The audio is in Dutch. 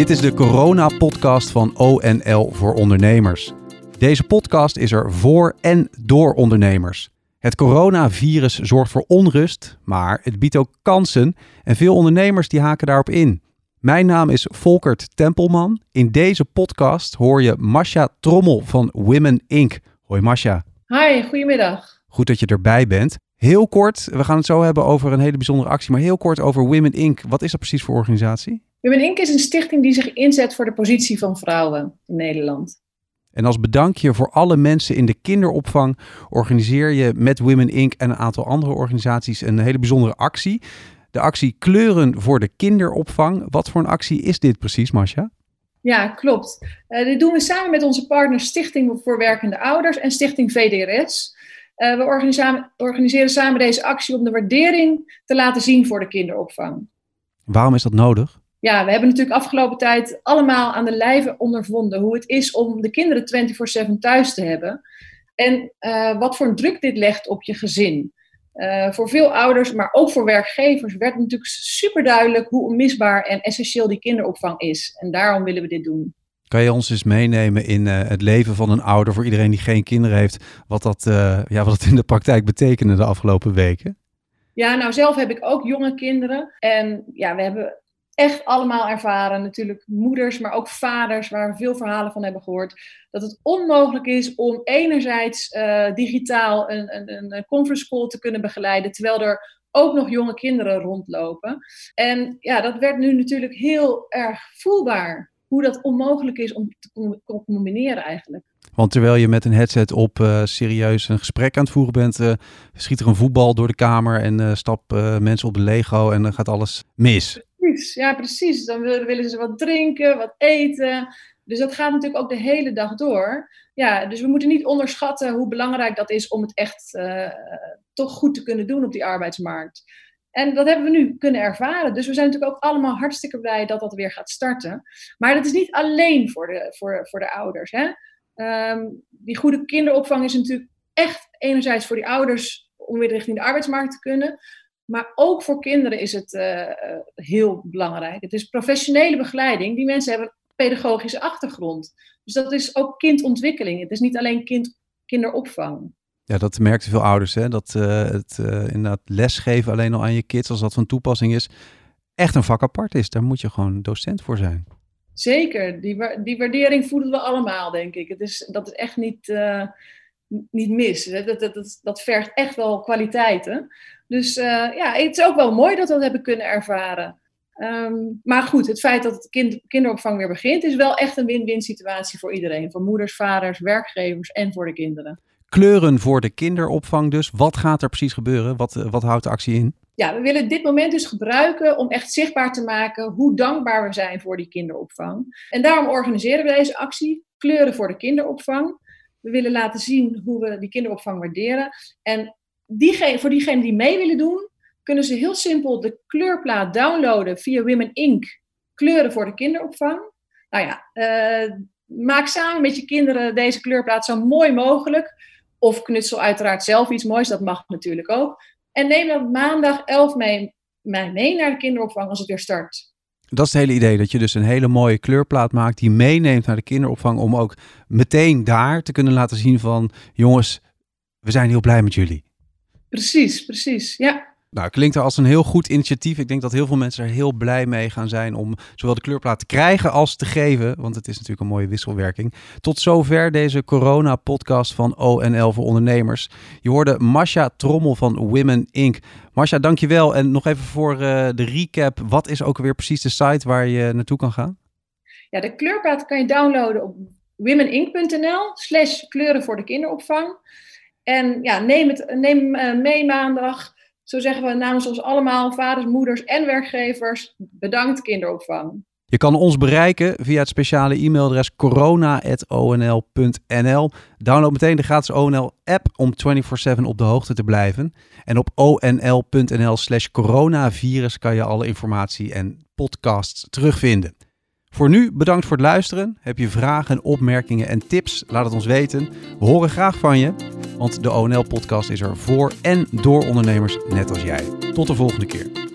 Dit is de corona-podcast van ONL voor ondernemers. Deze podcast is er voor en door ondernemers. Het coronavirus zorgt voor onrust, maar het biedt ook kansen en veel ondernemers die haken daarop in. Mijn naam is Volkert Tempelman. In deze podcast hoor je Masha Trommel van Women Inc. Hoi Masha. Hi, goedemiddag. Goed dat je erbij bent. Heel kort, we gaan het zo hebben over een hele bijzondere actie, maar heel kort over Women Inc. Wat is dat precies voor organisatie? Women Inc. is een stichting die zich inzet voor de positie van vrouwen in Nederland. En als bedankje voor alle mensen in de kinderopvang organiseer je met Women Inc. en een aantal andere organisaties een hele bijzondere actie. De actie Kleuren voor de kinderopvang. Wat voor een actie is dit precies, Masha? Ja, klopt. Uh, dit doen we samen met onze partners Stichting voor Werkende Ouders en Stichting VDRS. Uh, we organiseren, organiseren samen deze actie om de waardering te laten zien voor de kinderopvang. Waarom is dat nodig? ja, we hebben natuurlijk afgelopen tijd allemaal aan de lijve ondervonden hoe het is om de kinderen 24/7 thuis te hebben. En uh, wat voor een druk dit legt op je gezin. Uh, voor veel ouders, maar ook voor werkgevers, werd natuurlijk super duidelijk hoe onmisbaar en essentieel die kinderopvang is. En daarom willen we dit doen. Kan je ons eens meenemen in uh, het leven van een ouder, voor iedereen die geen kinderen heeft, wat dat, ja, wat dat in de praktijk betekende de afgelopen weken? Ja, nou zelf heb ik ook jonge kinderen. En ja, we hebben echt allemaal ervaren, natuurlijk moeders, maar ook vaders, waar we veel verhalen van hebben gehoord, dat het onmogelijk is om enerzijds uh, digitaal een, een, een conference call te kunnen begeleiden, terwijl er ook nog jonge kinderen rondlopen. En ja, dat werd nu natuurlijk heel erg voelbaar, hoe dat onmogelijk is om te combineren eigenlijk. Want terwijl je met een headset op uh, serieus een gesprek aan het voeren bent, uh, schiet er een voetbal door de kamer en uh, stap mensen op de Lego en dan gaat alles mis. Precies, ja precies. Dan willen ze wat drinken, wat eten. Dus dat gaat natuurlijk ook de hele dag door. Ja, dus we moeten niet onderschatten hoe belangrijk dat is om het echt toch goed te kunnen doen op die arbeidsmarkt. En dat hebben we nu kunnen ervaren. Dus we zijn natuurlijk ook allemaal hartstikke blij dat dat weer gaat starten. Maar dat is niet alleen voor de, voor, voor de ouders. Hè? Um, die goede kinderopvang is natuurlijk echt enerzijds voor die ouders om weer richting de arbeidsmarkt te kunnen. Maar ook voor kinderen is het uh, heel belangrijk. Het is professionele begeleiding. Die mensen hebben een pedagogische achtergrond. Dus dat is ook kindontwikkeling. Het is niet alleen kind, kinderopvang. Ja, dat merken veel ouders. Hè? Dat uh, het inderdaad lesgeven alleen al aan je kids, als dat van toepassing is, echt een vak apart is. Daar moet je gewoon docent voor zijn. Zeker, die, die waardering voelen we allemaal, denk ik. Het is, dat is echt niet, uh, niet mis. Dat, dat, dat, dat vergt echt wel kwaliteiten. Dus uh, ja, het is ook wel mooi dat we dat hebben kunnen ervaren. Um, maar goed, het feit dat het kind, kinderopvang weer begint, is wel echt een win-win situatie voor iedereen. Voor moeders, vaders, werkgevers en voor de kinderen. Kleuren voor de kinderopvang dus. Wat gaat er precies gebeuren? Wat, wat houdt de actie in? ja, we willen dit moment dus gebruiken om echt zichtbaar te maken hoe dankbaar we zijn voor die kinderopvang. En daarom organiseren we deze actie, Kleuren voor de kinderopvang. We willen laten zien hoe we die kinderopvang waarderen. En diegene, voor diegenen die mee willen doen, kunnen ze heel simpel de kleurplaat downloaden via Women Inc. Kleuren voor de kinderopvang. Nou ja, uh, maak samen met je kinderen deze kleurplaat zo mooi mogelijk. Of knutsel uiteraard zelf iets moois, dat mag natuurlijk ook. En neem dan maandag 11 mei, mei mee naar de kinderopvang als het weer start. Dat is het hele idee, dat je dus een hele mooie kleurplaat maakt die meeneemt naar de kinderopvang om ook meteen daar te kunnen laten zien van jongens, we zijn heel blij met jullie. Precies, precies, ja. Nou, klinkt er als een heel goed initiatief. Ik denk dat heel veel mensen er heel blij mee gaan zijn om zowel de kleurplaat te krijgen als te geven. Want het is natuurlijk een mooie wisselwerking. Tot zover deze corona-podcast van ONL voor ondernemers. Je hoorde Masha Trommel van Women Inc. Masha, dankjewel. En nog even voor uh, de recap. Wat is ook weer precies de site waar je naartoe kan gaan? Ja, de kleurplaat kan je downloaden op womeninc.nl slash kleuren voor de kinderopvang. En ja, neem, het, neem uh, mee maandag zo zeggen we namens ons allemaal, vaders, moeders en werkgevers, bedankt kinderopvang. Je kan ons bereiken via het speciale e-mailadres corona.onl.nl. Download meteen de gratis ONL-app om 24/7 op de hoogte te blijven. En op onl.nl slash coronavirus kan je alle informatie en podcasts terugvinden. Voor nu bedankt voor het luisteren. Heb je vragen, opmerkingen en tips? Laat het ons weten. We horen graag van je, want de ONL-podcast is er voor en door ondernemers net als jij. Tot de volgende keer.